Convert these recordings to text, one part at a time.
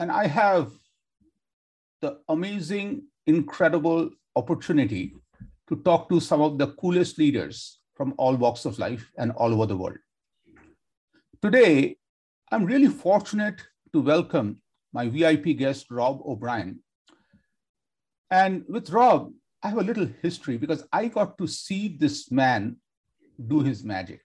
and I have the amazing, incredible opportunity to talk to some of the coolest leaders from all walks of life and all over the world. Today, I'm really fortunate to welcome my VIP guest, Rob O'Brien. And with Rob, I have a little history because I got to see this man do his magic.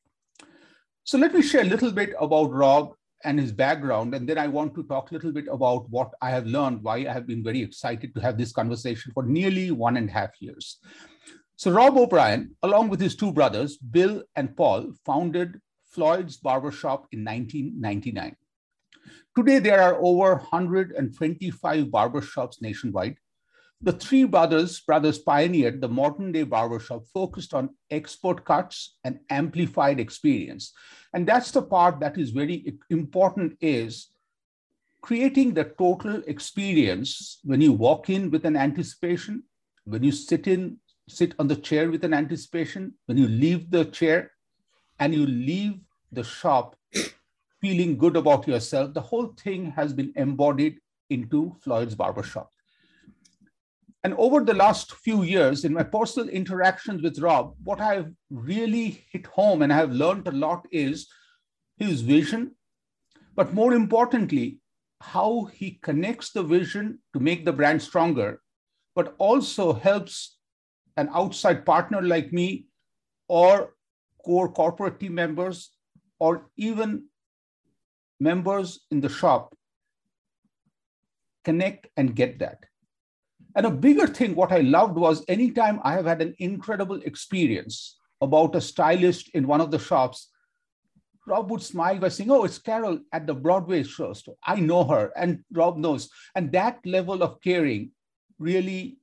So let me share a little bit about Rob and his background, and then I want to talk a little bit about what I have learned, why I have been very excited to have this conversation for nearly one and a half years. So Rob O'Brien, along with his two brothers, Bill and Paul, founded Floyd's Barbershop in 1999. Today, there are over 125 barbershops nationwide, the three brothers brothers pioneered the modern day barbershop focused on expert cuts and amplified experience. And that's the part that is very important is creating the total experience when you walk in with an anticipation when you sit in sit on the chair with an anticipation when you leave the chair and you leave the shop feeling good about yourself the whole thing has been embodied into floyd's barbershop and over the last few years, in my personal interactions with Rob, what I've really hit home and I've learned a lot is his vision, but more importantly, how he connects the vision to make the brand stronger, but also helps an outside partner like me or core corporate team members or even members in the shop connect and get that. And a bigger thing, what I loved was anytime I have had an incredible experience about a stylist in one of the shops, Rob would smile by saying, Oh, it's Carol at the Broadway show. So I know her, and Rob knows. And that level of caring really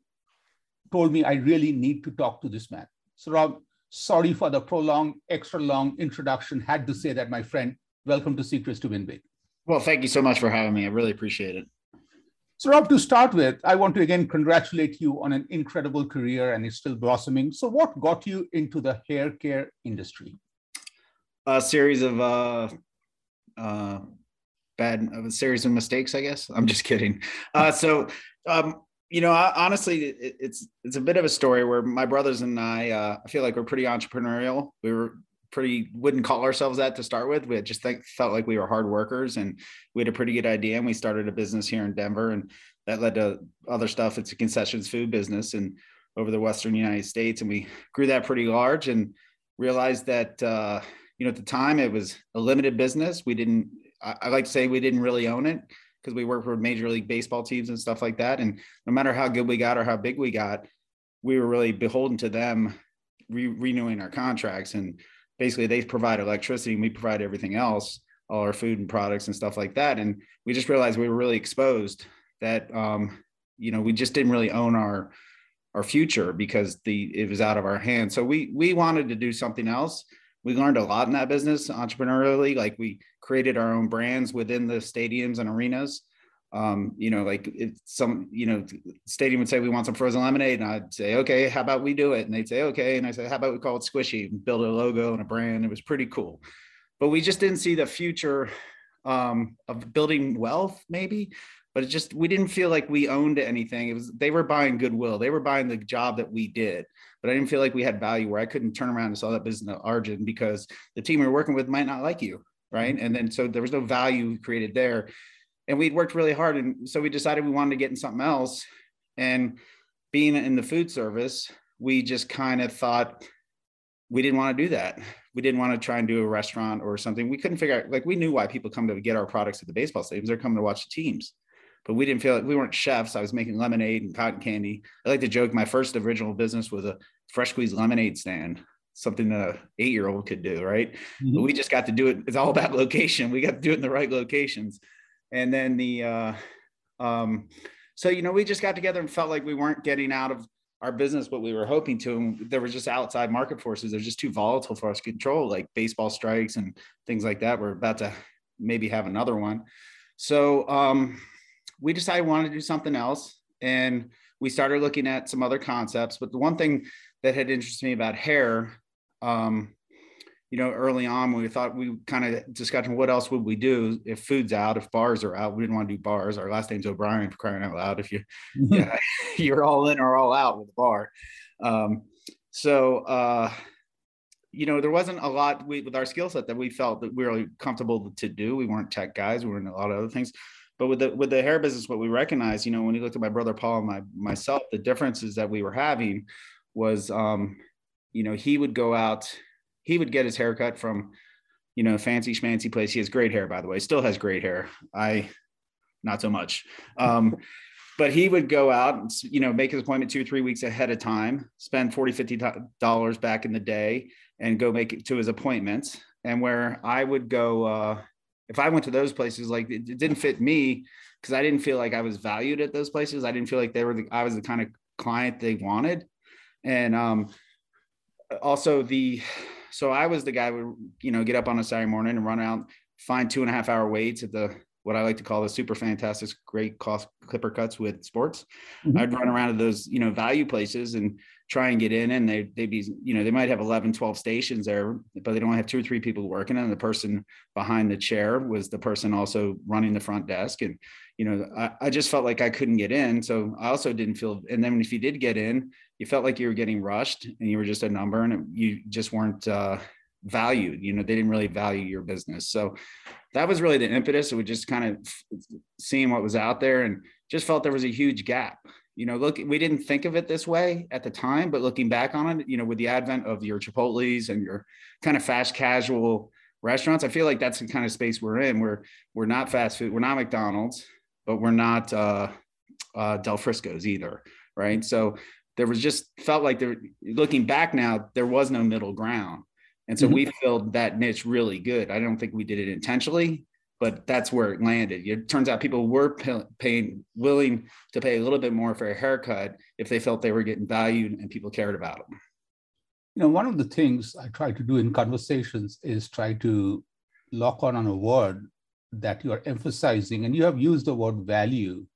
told me I really need to talk to this man. So, Rob, sorry for the prolonged, extra long introduction. Had to say that, my friend. Welcome to Secrets to Win Big. Well, thank you so much for having me. I really appreciate it. So, Rob, to start with, I want to again congratulate you on an incredible career and it's still blossoming. So, what got you into the hair care industry? A series of uh, uh, bad, a series of mistakes, I guess. I'm just kidding. Uh, so, um, you know, honestly, it, it's it's a bit of a story where my brothers and I, uh, I feel like we're pretty entrepreneurial. We were pretty wouldn't call ourselves that to start with. We just think, felt like we were hard workers and we had a pretty good idea. And we started a business here in Denver, and that led to other stuff. It's a concessions food business and over the Western United States, and we grew that pretty large and realized that uh, you know at the time it was a limited business. We didn't. I, I like to say we didn't really own it because we worked for major league baseball teams and stuff like that. And no matter how good we got or how big we got, we were really beholden to them re- renewing our contracts and basically they provide electricity and we provide everything else all our food and products and stuff like that. And we just realized we were really exposed that um, you know we just didn't really own our our future because the it was out of our hands. So we we wanted to do something else. We learned a lot in that business entrepreneurially. Like we created our own brands within the stadiums and arenas um, you know, like if some, you know, stadium would say we want some frozen lemonade, and I'd say, okay, how about we do it? And they'd say, okay, and I said, how about we call it Squishy and build a logo and a brand? It was pretty cool, but we just didn't see the future um, of building wealth, maybe. But it just we didn't feel like we owned anything. It was they were buying goodwill, they were buying the job that we did, but I didn't feel like we had value where I couldn't turn around and sell that business to Arjun because the team we were working with might not like you, right? And then so there was no value created there and we'd worked really hard and so we decided we wanted to get in something else. And being in the food service we just kind of thought we didn't want to do that. We didn't want to try and do a restaurant or something. We couldn't figure out like we knew why people come to get our products at the baseball stadiums. They're coming to watch the teams. But we didn't feel like we weren't chefs. I was making lemonade and cotton candy. I like to joke my first original business was a fresh squeezed lemonade stand something a eight year old could do right? Mm-hmm. but we just got to do it it's all about location. We got to do it in the right locations and then the uh, um, so you know we just got together and felt like we weren't getting out of our business what we were hoping to. And there were just outside market forces. They're just too volatile for us to control like baseball strikes and things like that. We're about to maybe have another one. So um, we decided we wanted to do something else. And we started looking at some other concepts. But the one thing that had interested me about hair um, you know, early on we thought we kind of discussed what else would we do if food's out, if bars are out. We didn't want to do bars. Our last name's O'Brien for crying out loud. If you mm-hmm. yeah, you're all in or all out with the bar. Um, so uh, you know, there wasn't a lot we, with our skill set that we felt that we were really comfortable to do. We weren't tech guys. We were in a lot of other things. But with the with the hair business, what we recognized, you know, when you looked at my brother Paul and my myself, the differences that we were having was um, you know, he would go out he would get his haircut from, you know, fancy schmancy place. He has great hair, by the way, still has great hair. I, not so much. Um, but he would go out and, you know, make his appointment two, three weeks ahead of time, spend 40, 50 dollars back in the day and go make it to his appointments. And where I would go, uh, if I went to those places, like it, it didn't fit me because I didn't feel like I was valued at those places. I didn't feel like they were the, I was the kind of client they wanted. And um, also the so I was the guy who would, you know, get up on a Saturday morning and run out, find two and a half hour waits at the what I like to call the super fantastic, great cost clipper cuts with sports. Mm-hmm. I'd run around to those, you know, value places and try and get in and they, they'd be, you know, they might have 11, 12 stations there, but they don't have two or three people working. And the person behind the chair was the person also running the front desk. And, you know, I, I just felt like I couldn't get in. So I also didn't feel, and then if you did get in, you felt like you were getting rushed and you were just a number and you just weren't uh, valued. You know, they didn't really value your business. So that was really the impetus. It was just kind of seeing what was out there and just felt there was a huge gap. You know, look, we didn't think of it this way at the time, but looking back on it, you know, with the advent of your Chipotle's and your kind of fast casual restaurants, I feel like that's the kind of space we're in. We're we're not fast food, we're not McDonald's, but we're not uh, uh, Del Frisco's either, right? So there was just felt like there looking back now there was no middle ground and so mm-hmm. we filled that niche really good i don't think we did it intentionally but that's where it landed it turns out people were paying willing to pay a little bit more for a haircut if they felt they were getting valued and people cared about them you know one of the things i try to do in conversations is try to lock on on a word that you are emphasizing and you have used the word value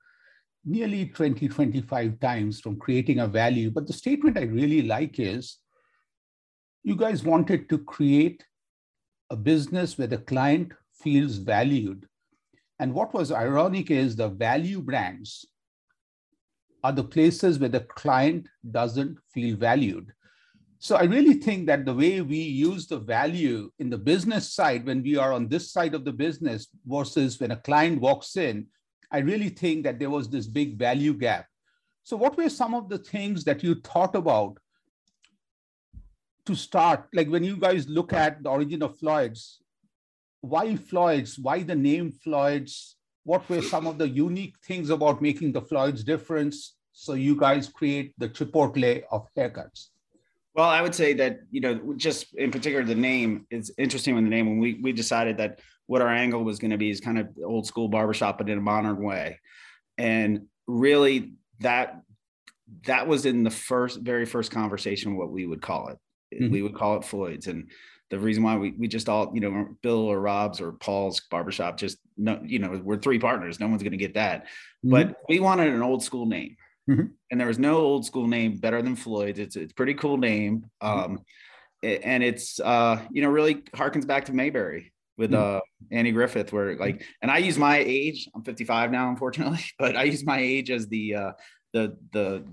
nearly 20, 25 times from creating a value. But the statement I really like is you guys wanted to create a business where the client feels valued. And what was ironic is the value brands are the places where the client doesn't feel valued. So I really think that the way we use the value in the business side when we are on this side of the business versus when a client walks in, I really think that there was this big value gap. So, what were some of the things that you thought about to start? Like when you guys look at the origin of Floyd's, why Floyd's? Why the name Floyd's? What were some of the unique things about making the Floyd's difference? So you guys create the Chipotle of haircuts. Well, I would say that you know, just in particular, the name is interesting. With the name, when we we decided that what our angle was going to be is kind of old school barbershop, but in a modern way, and really that that was in the first very first conversation what we would call it. Mm-hmm. We would call it Floyd's, and the reason why we we just all you know Bill or Rob's or Paul's barbershop just no you know we're three partners. No one's going to get that, mm-hmm. but we wanted an old school name Mm-hmm. And there was no old school name better than Floyd's. It's it's a pretty cool name. Mm-hmm. Um, and it's uh, you know, really harkens back to Mayberry with mm-hmm. uh Andy Griffith, where like, and I use my age, I'm 55 now, unfortunately, but I use my age as the uh the the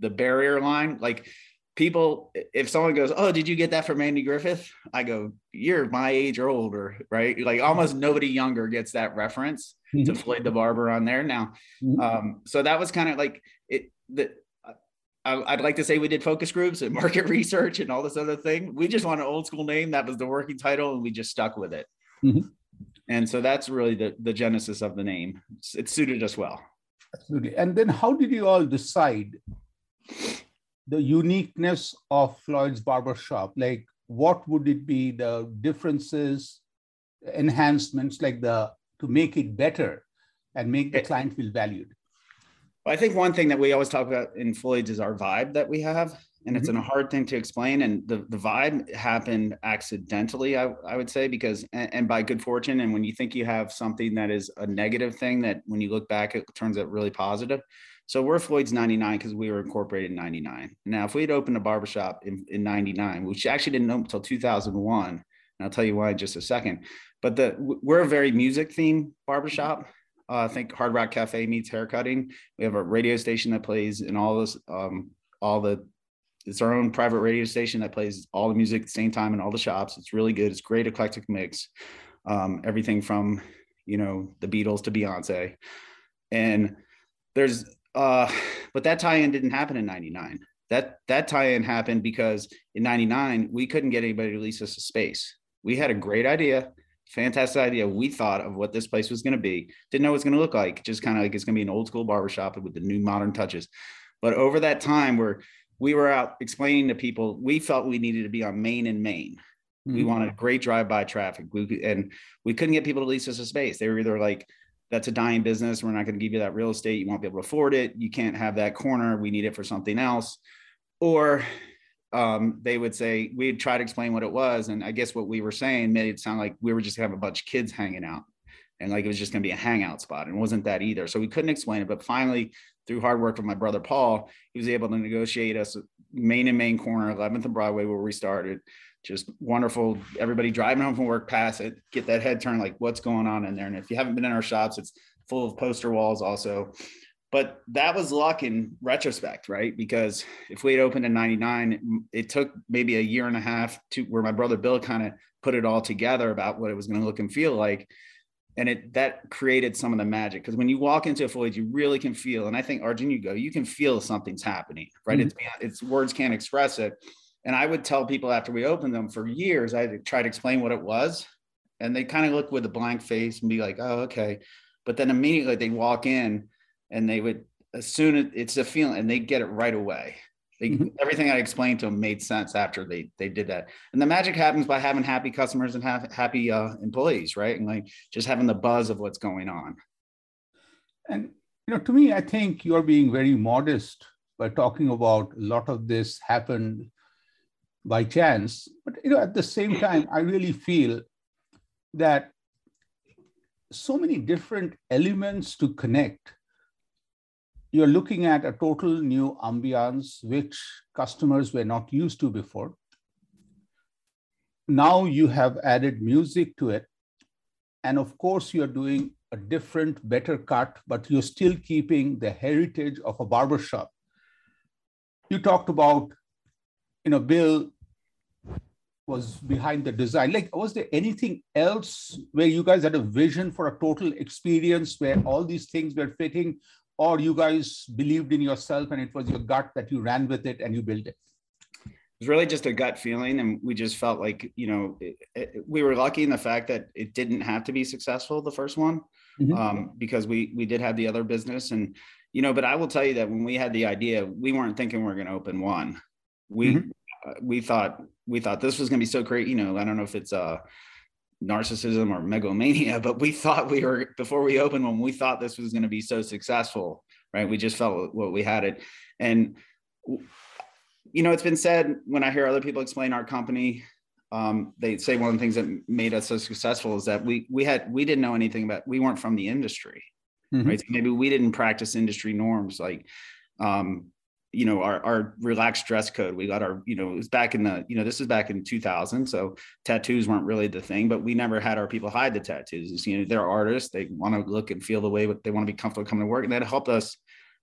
the barrier line. Like people, if someone goes, Oh, did you get that from Andy Griffith? I go, You're my age or older, right? Like almost nobody younger gets that reference mm-hmm. to Floyd the Barber on there now. Mm-hmm. Um, so that was kind of like it. The, I, would like to say we did focus groups and market research and all this other thing. We just want an old school name that was the working title, and we just stuck with it. Mm-hmm. And so that's really the the genesis of the name. It suited us well. Absolutely. And then, how did you all decide the uniqueness of Floyd's Barbershop? Like, what would it be? The differences, enhancements, like the to make it better and make the client feel valued? Well, I think one thing that we always talk about in Floyd's is our vibe that we have. And it's mm-hmm. a hard thing to explain. And the, the vibe happened accidentally, I, I would say, because, and, and by good fortune. And when you think you have something that is a negative thing that when you look back, it turns out really positive. So we're Floyd's 99 because we were incorporated in 99. Now, if we had opened a barbershop in, in 99, which actually didn't open until 2001, and I'll tell you why in just a second, but the we're a very music themed barbershop. Uh, I think Hard Rock Cafe meets haircutting. We have a radio station that plays in all this, um, all the, it's our own private radio station that plays all the music at the same time in all the shops. It's really good. It's great eclectic mix. Um, everything from, you know, the Beatles to Beyonce. And there's, uh, but that tie-in didn't happen in 99. That, that tie-in happened because in 99, we couldn't get anybody to lease us a space. We had a great idea fantastic idea. We thought of what this place was going to be. Didn't know what it was going to look like. Just kind of like it's going to be an old school barbershop with the new modern touches. But over that time where we were out explaining to people, we felt we needed to be on Main and Main. Mm-hmm. We wanted great drive-by traffic. We, and we couldn't get people to lease us a space. They were either like, that's a dying business. We're not going to give you that real estate. You won't be able to afford it. You can't have that corner. We need it for something else. Or um, they would say we'd try to explain what it was, and I guess what we were saying made it sound like we were just gonna have a bunch of kids hanging out, and like it was just gonna be a hangout spot, and wasn't that either. So we couldn't explain it, but finally, through hard work with my brother Paul, he was able to negotiate us main and main corner, 11th and Broadway, where we started. Just wonderful. Everybody driving home from work, pass it, get that head turned, like what's going on in there. And if you haven't been in our shops, it's full of poster walls also but that was luck in retrospect, right? Because if we had opened in 99, it took maybe a year and a half to where my brother Bill kind of put it all together about what it was going to look and feel like. And it that created some of the magic because when you walk into a Floyd, you really can feel, and I think Arjun, you go, you can feel something's happening, right? Mm-hmm. It's it's words can't express it. And I would tell people after we opened them for years, I try to explain what it was, and they kind of look with a blank face and be like, "Oh, okay," but then immediately they walk in and they would as soon as it's a feeling and they get it right away. They, mm-hmm. everything i explained to them made sense after they they did that. And the magic happens by having happy customers and have happy uh, employees right? And like just having the buzz of what's going on. And you know to me i think you're being very modest by talking about a lot of this happened by chance but you know at the same time i really feel that so many different elements to connect you're looking at a total new ambiance, which customers were not used to before. Now you have added music to it. And of course, you're doing a different, better cut, but you're still keeping the heritage of a barbershop. You talked about, you know, Bill was behind the design. Like, was there anything else where you guys had a vision for a total experience where all these things were fitting? or you guys believed in yourself and it was your gut that you ran with it and you built it? It was really just a gut feeling, and we just felt like you know it, it, we were lucky in the fact that it didn't have to be successful the first one, mm-hmm. um, because we we did have the other business, and you know. But I will tell you that when we had the idea, we weren't thinking we are going to open one. We mm-hmm. uh, we thought we thought this was going to be so great. You know, I don't know if it's uh narcissism or megalomania, but we thought we were before we opened when we thought this was going to be so successful, right? We just felt what we had it. And you know, it's been said when I hear other people explain our company, um, they say one of the things that made us so successful is that we we had we didn't know anything about we weren't from the industry, mm-hmm. right? So maybe we didn't practice industry norms like um, you know our, our relaxed dress code. We got our you know it was back in the you know this is back in 2000 so tattoos weren't really the thing but we never had our people hide the tattoos. You know they're artists. They want to look and feel the way they want to be comfortable coming to work and that helped us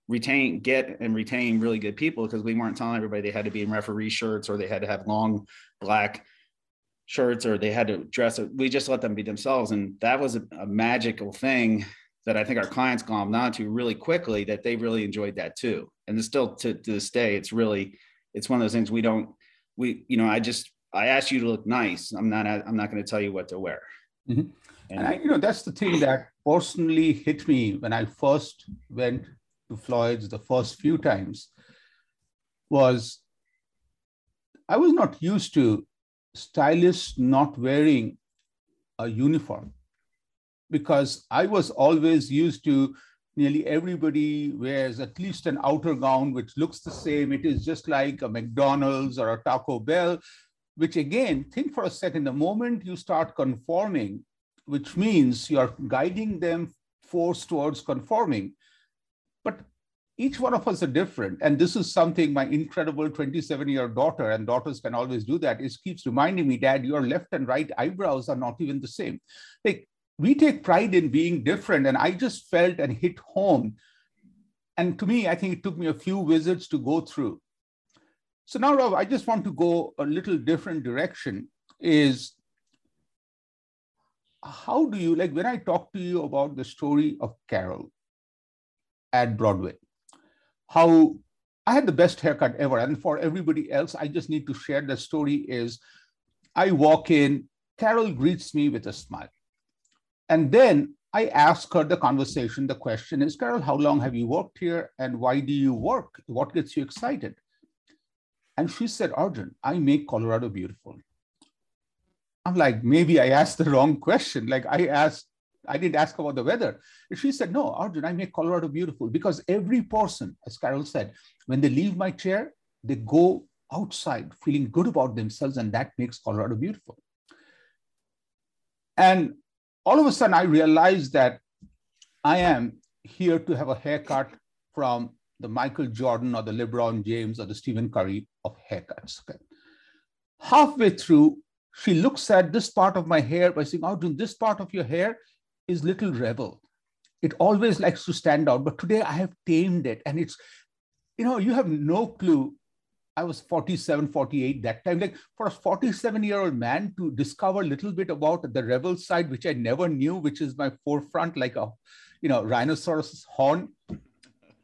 retain get and retain really good people because we weren't telling everybody they had to be in referee shirts or they had to have long black shirts or they had to dress we just let them be themselves and that was a, a magical thing that I think our clients glommed onto really quickly that they really enjoyed that too. And still to, to this day, it's really, it's one of those things we don't, we, you know, I just, I ask you to look nice. I'm not, I'm not going to tell you what to wear. Mm-hmm. And, and I, you know, that's the thing that personally hit me when I first went to Floyd's the first few times was I was not used to stylists not wearing a uniform because I was always used to nearly everybody wears at least an outer gown which looks the same. It is just like a McDonald's or a Taco Bell, which again, think for a second, the moment you start conforming, which means you're guiding them force towards conforming. But each one of us are different. And this is something my incredible 27 year daughter, and daughters can always do that, is keeps reminding me, Dad, your left and right eyebrows are not even the same. Like we take pride in being different. And I just felt and hit home. And to me, I think it took me a few visits to go through. So now, Rob, I just want to go a little different direction. Is how do you like when I talk to you about the story of Carol at Broadway? How I had the best haircut ever, and for everybody else, I just need to share the story. Is I walk in, Carol greets me with a smile. And then I ask her the conversation. The question is, Carol, how long have you worked here and why do you work? What gets you excited? And she said, Arjun, I make Colorado beautiful. I'm like, maybe I asked the wrong question. Like I asked, I didn't ask about the weather. She said, no, Arjun, I make Colorado beautiful because every person, as Carol said, when they leave my chair, they go outside feeling good about themselves and that makes Colorado beautiful. And all of a sudden I realized that I am here to have a haircut from the Michael Jordan or the LeBron James or the Stephen Curry of haircuts. Okay. Halfway through, she looks at this part of my hair by saying, oh, Arjun, this part of your hair is little rebel. It always likes to stand out, but today I have tamed it. And it's, you know, you have no clue I was 47, 48 that time. Like for a 47 year old man to discover a little bit about the rebel side, which I never knew, which is my forefront, like a, you know, rhinoceros horn.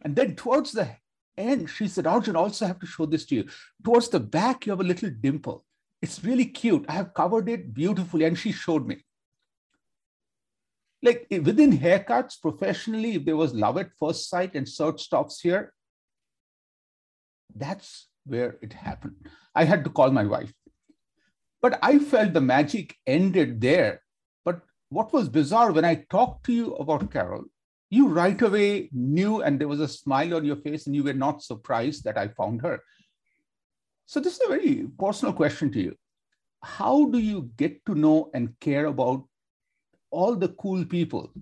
And then towards the end, she said, Arjun, also have to show this to you. Towards the back, you have a little dimple. It's really cute. I have covered it beautifully. And she showed me. Like within haircuts, professionally, if there was love at first sight and search stops here, that's where it happened. I had to call my wife. But I felt the magic ended there. But what was bizarre when I talked to you about Carol, you right away knew, and there was a smile on your face, and you were not surprised that I found her. So, this is a very personal question to you. How do you get to know and care about all the cool people,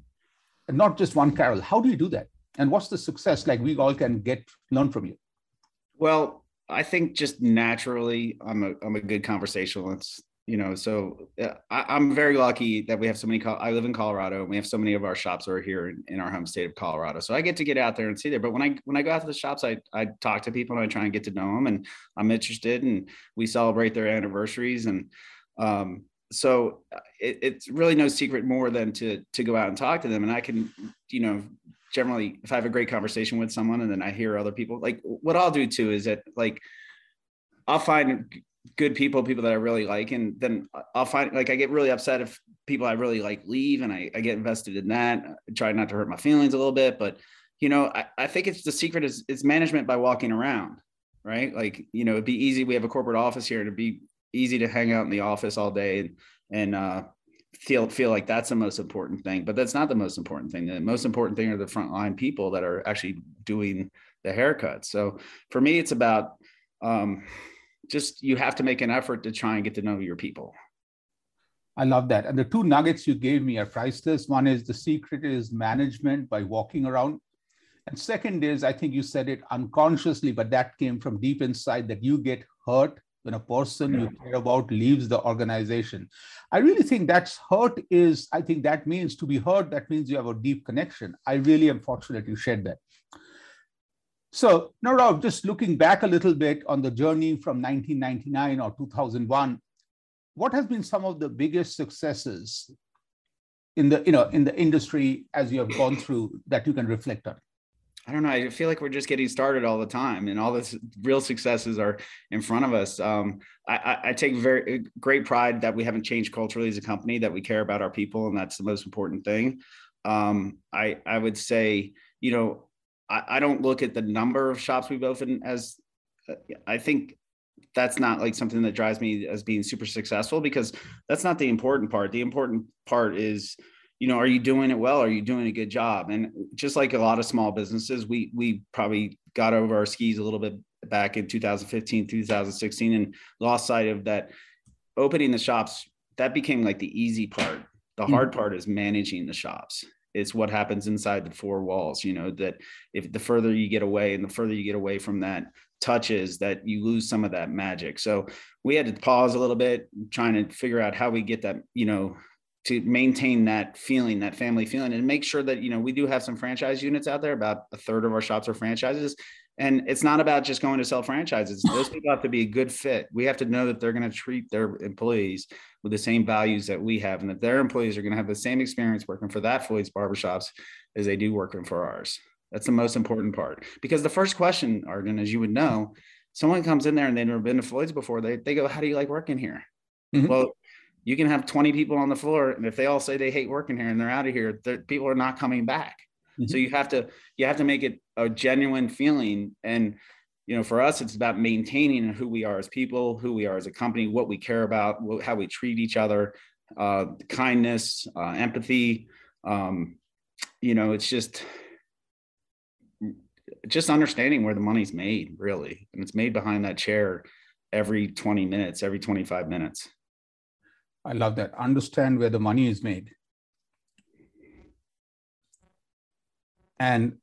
and not just one Carol? How do you do that? And what's the success like we all can get learn from you? Well, I think just naturally, I'm a I'm a good conversationalist. You know, so uh, I, am very lucky that we have so many. I live in Colorado, and we have so many of our shops are here in, in, our home state of Colorado. So I get to get out there and see there. But when I when I go out to the shops, I I talk to people and I try and get to know them, and I'm interested, and we celebrate their anniversaries, and um, so uh, it, it's really no secret more than to to go out and talk to them, and I can you know generally if I have a great conversation with someone and then I hear other people, like what I'll do too is that like I'll find good people, people that I really like, and then I'll find like I get really upset if people I really like leave and I, I get invested in that. I try not to hurt my feelings a little bit, but you know, I, I think it's the secret is it's management by walking around, right? Like, you know, it'd be easy. We have a corporate office here and it'd be easy to hang out in the office all day and, and uh, feel feel like that's the most important thing but that's not the most important thing. The most important thing are the frontline people that are actually doing the haircuts. So for me it's about um, just you have to make an effort to try and get to know your people. I love that. And the two nuggets you gave me are priceless. One is the secret is management by walking around. And second is i think you said it unconsciously but that came from deep inside that you get hurt when a person you care about leaves the organization. I really think that's hurt is, I think that means to be hurt, that means you have a deep connection. I really am fortunate you shared that. So now, Rob, just looking back a little bit on the journey from 1999 or 2001, what has been some of the biggest successes in the, you know, in the industry as you have gone through that you can reflect on? I don't know. I feel like we're just getting started all the time, and all the real successes are in front of us. Um, I, I, take very uh, great pride that we haven't changed culturally as a company. That we care about our people, and that's the most important thing. Um, I I would say, you know, I, I don't look at the number of shops we've opened as. Uh, I think that's not like something that drives me as being super successful because that's not the important part. The important part is you know, are you doing it well? Are you doing a good job? And just like a lot of small businesses, we we probably got over our skis a little bit back in 2015, 2016, and lost sight of that. Opening the shops that became like the easy part. The hard mm-hmm. part is managing the shops. It's what happens inside the four walls. You know that if the further you get away and the further you get away from that touches, that you lose some of that magic. So we had to pause a little bit, trying to figure out how we get that. You know to maintain that feeling, that family feeling, and make sure that you know we do have some franchise units out there. About a third of our shops are franchises, and it's not about just going to sell franchises. Those people have to be a good fit. We have to know that they're going to treat their employees with the same values that we have, and that their employees are going to have the same experience working for that Floyd's barbershops as they do working for ours. That's the most important part. Because the first question, Arjun, as you would know, someone comes in there and they've never been to Floyd's before. They they go, "How do you like working here?" Mm-hmm. Well, you can have 20 people on the floor and if they all say they hate working here and they're out of here people are not coming back. Mm-hmm. so you have to you have to make it a genuine feeling. And you know for us it's about maintaining who we are as people who we are as a company what we care about how we treat each other uh, kindness uh, empathy. Um, you know it's just just understanding where the money's made really. And it's made behind that chair every 20 minutes every 25 minutes I love that. Understand where the money is made. And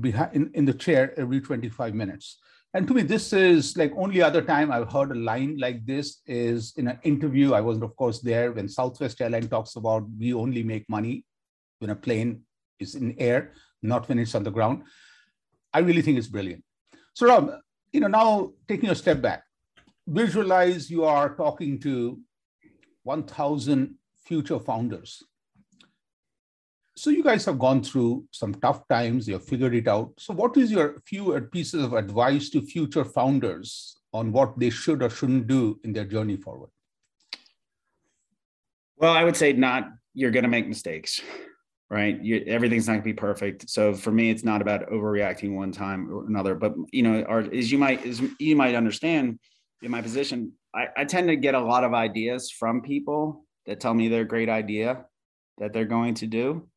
behind in, in the chair every 25 minutes. And to me, this is like only other time I've heard a line like this is in an interview. I wasn't, of course, there when Southwest Airline talks about we only make money when a plane is in air, not when it's on the ground. I really think it's brilliant. So, Rob, you know, now taking a step back, visualize you are talking to 1,000 future founders. So you guys have gone through some tough times, you have figured it out. So what is your few pieces of advice to future founders on what they should or shouldn't do in their journey forward? Well, I would say not, you're going to make mistakes, right? You, everything's not going to be perfect. So for me, it's not about overreacting one time or another, but you know, or as you might, as you might understand in my position, I, I tend to get a lot of ideas from people that tell me they're a great idea that they're going to do.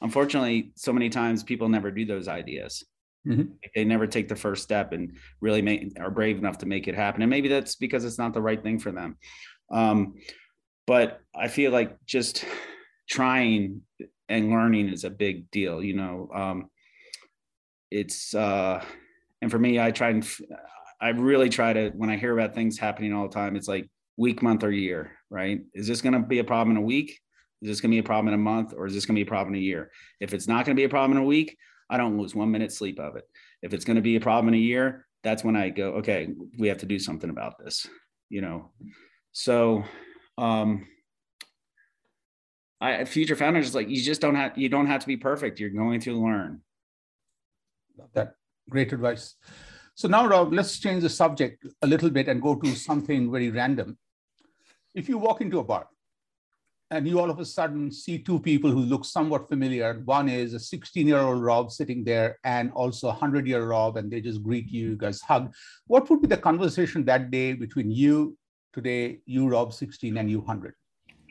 Unfortunately, so many times people never do those ideas. Mm-hmm. They never take the first step and really make are brave enough to make it happen. And maybe that's because it's not the right thing for them. Um, but I feel like just trying and learning is a big deal. You know, um, it's uh, and for me, I try and I really try to when I hear about things happening all the time, it's like week, month, or year, right? Is this going to be a problem in a week? Is this going to be a problem in a month, or is this going to be a problem in a year? If it's not going to be a problem in a week, I don't lose one minute sleep of it. If it's going to be a problem in a year, that's when I go, okay, we have to do something about this, you know. So, um, I future founders is like you just don't have you don't have to be perfect. You're going to learn. Love That great advice. So now, Rob, let's change the subject a little bit and go to something very random. If you walk into a bar and you all of a sudden see two people who look somewhat familiar, one is a 16 year old Rob sitting there and also a 100 year Rob, and they just greet you, you guys hug. What would be the conversation that day between you today, you Rob 16 and you 100?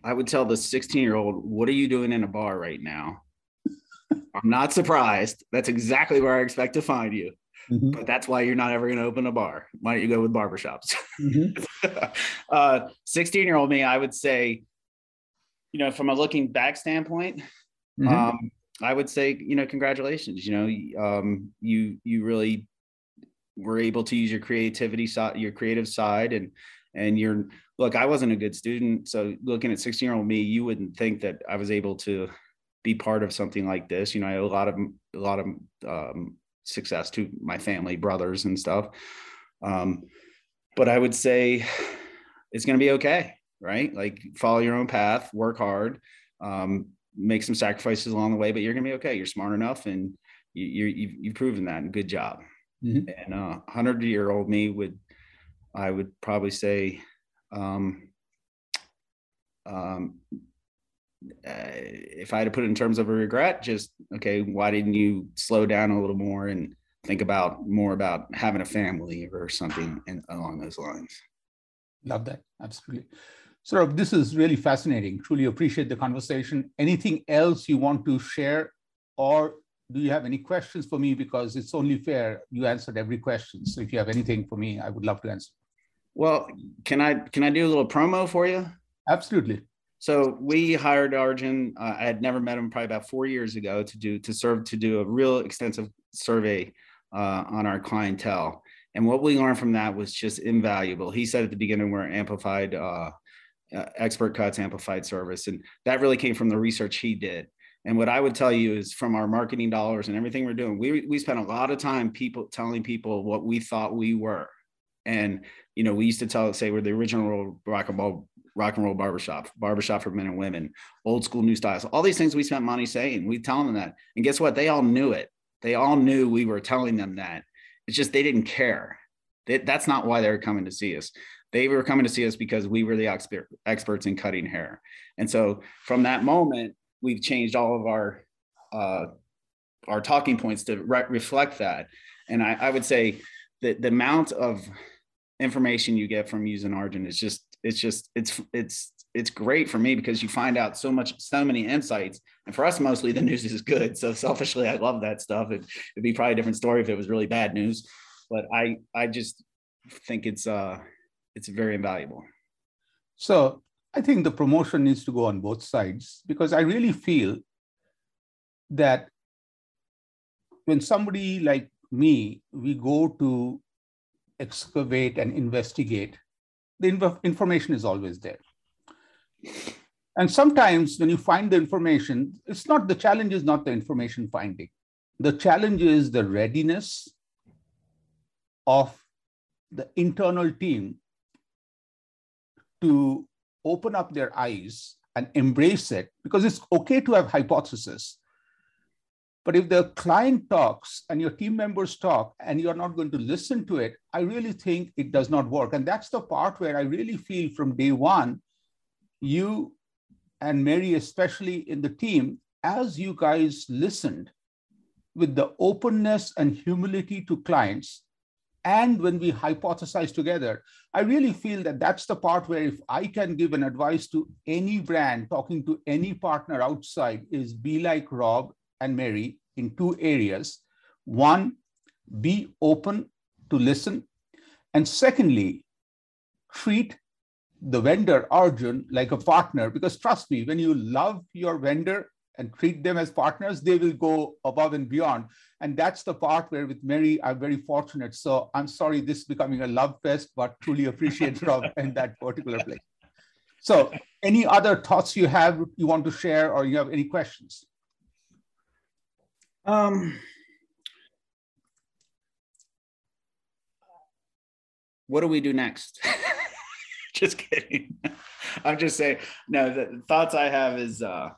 I would tell the 16 year old, What are you doing in a bar right now? I'm not surprised. That's exactly where I expect to find you. Mm-hmm. But that's why you're not ever going to open a bar. Why don't you go with barbershops? Mm-hmm. uh, 16 year old me, I would say, you know, from a looking back standpoint, mm-hmm. um, I would say, you know, congratulations. You know, um, you you really were able to use your creativity side, your creative side, and and you're look. I wasn't a good student, so looking at 16 year old me, you wouldn't think that I was able to be part of something like this. You know, I had a lot of a lot of um, success to my family, brothers, and stuff. Um, but I would say it's going to be okay, right? Like follow your own path, work hard, um, make some sacrifices along the way, but you're going to be okay. You're smart enough, and you, you you've proven that. And good job. Mm-hmm. And uh, hundred year old me would, I would probably say, um, um, if I had to put it in terms of a regret, just okay, why didn't you slow down a little more and think about more about having a family or something in, along those lines? Love that. Absolutely. So this is really fascinating. Truly appreciate the conversation. Anything else you want to share, or do you have any questions for me? Because it's only fair you answered every question. So if you have anything for me, I would love to answer. Well, can I can I do a little promo for you? Absolutely. So we hired Arjun. Uh, I had never met him probably about four years ago to do to serve to do a real extensive survey uh, on our clientele. And what we learned from that was just invaluable. He said at the beginning we're amplified uh, uh, expert cuts, amplified service, and that really came from the research he did. And what I would tell you is from our marketing dollars and everything we're doing, we we spent a lot of time people telling people what we thought we were. And you know, we used to tell say we're the original rock and roll rock and roll barbershop, barbershop for men and women, old school new styles, all these things we spent money saying. We tell them that. And guess what? They all knew it. They all knew we were telling them that. It's just they didn't care. They, that's not why they were coming to see us. They were coming to see us because we were the expert, experts in cutting hair. And so from that moment, we've changed all of our uh, our talking points to re- reflect that. And I, I would say that the amount of information you get from using Arjun is just it's just it's it's it's great for me because you find out so much so many insights. And for us mostly the news is good. So selfishly i love that stuff. It, would be probably a different story if it was really bad news. But i i just think it's uh it's very invaluable. So i think the promotion needs to go on both sides because i really feel that when somebody like me we go to excavate and investigate the inf- information is always there. And sometimes when you find the information it's not the challenge is not the information finding. The challenge is the readiness of the internal team to open up their eyes and embrace it because it's okay to have hypothesis but if the client talks and your team members talk and you're not going to listen to it, I really think it does not work. And that's the part where I really feel from day one, you and Mary, especially in the team, as you guys listened with the openness and humility to clients, and when we hypothesize together, I really feel that that's the part where if I can give an advice to any brand talking to any partner outside is be like Rob and Mary in two areas. One, be open to listen. And secondly, treat the vendor Arjun like a partner because trust me, when you love your vendor and treat them as partners, they will go above and beyond. And that's the part where with Mary, I'm very fortunate. So I'm sorry this is becoming a love fest, but truly appreciate Rob in that particular place. So any other thoughts you have you want to share or you have any questions? Um, what do we do next? just kidding. I'm just saying. No, the thoughts I have is, uh,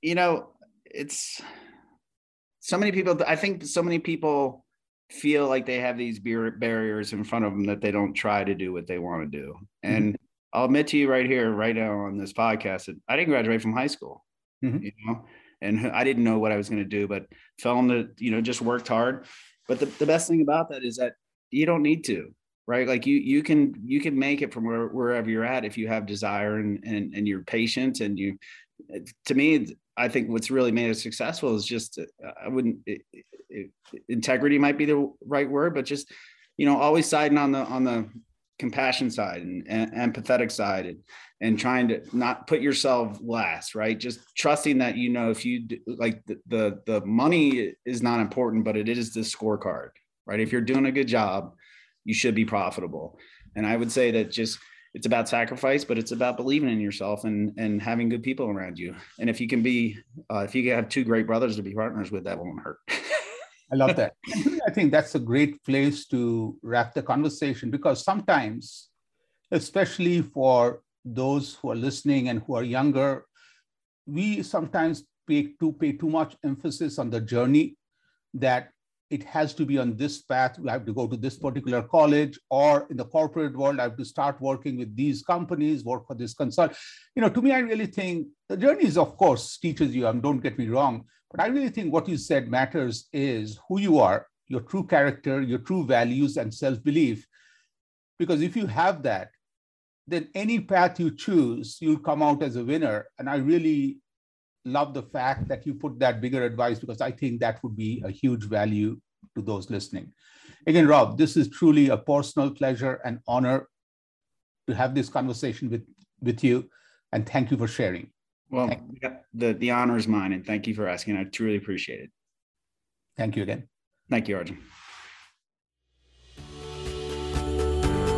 you know, it's so many people. I think so many people feel like they have these barriers in front of them that they don't try to do what they want to do. Mm-hmm. And. I'll admit to you right here, right now on this podcast, that I didn't graduate from high school. Mm-hmm. You know, and I didn't know what I was going to do, but fell into, you know, just worked hard. But the, the best thing about that is that you don't need to, right? Like you, you can, you can make it from where, wherever you're at if you have desire and, and, and you're patient and you, to me, I think what's really made us successful is just, uh, I wouldn't, it, it, integrity might be the right word, but just, you know, always siding on the, on the compassion side and, and empathetic side and, and trying to not put yourself last right? Just trusting that you know if you do, like the, the the money is not important but it is the scorecard right? If you're doing a good job you should be profitable. And i would say that just it's about sacrifice but it's about believing in yourself and and having good people around you. And if you can be uh, if you have two great brothers to be partners with that won't hurt. I love that. I think that's a great place to wrap the conversation because sometimes, especially for those who are listening and who are younger, we sometimes pay to pay too much emphasis on the journey that it has to be on this path. I have to go to this particular college, or in the corporate world, I have to start working with these companies, work for this consult. You know, to me, I really think the journey is, of course, teaches you. And don't get me wrong, but I really think what you said matters is who you are, your true character, your true values, and self belief. Because if you have that, then any path you choose, you'll come out as a winner. And I really love the fact that you put that bigger advice because I think that would be a huge value to those listening. Again, Rob, this is truly a personal pleasure and honor to have this conversation with, with you. And thank you for sharing. Well, the, the honor is mine. And thank you for asking. I truly appreciate it. Thank you again. Thank you, Arjun.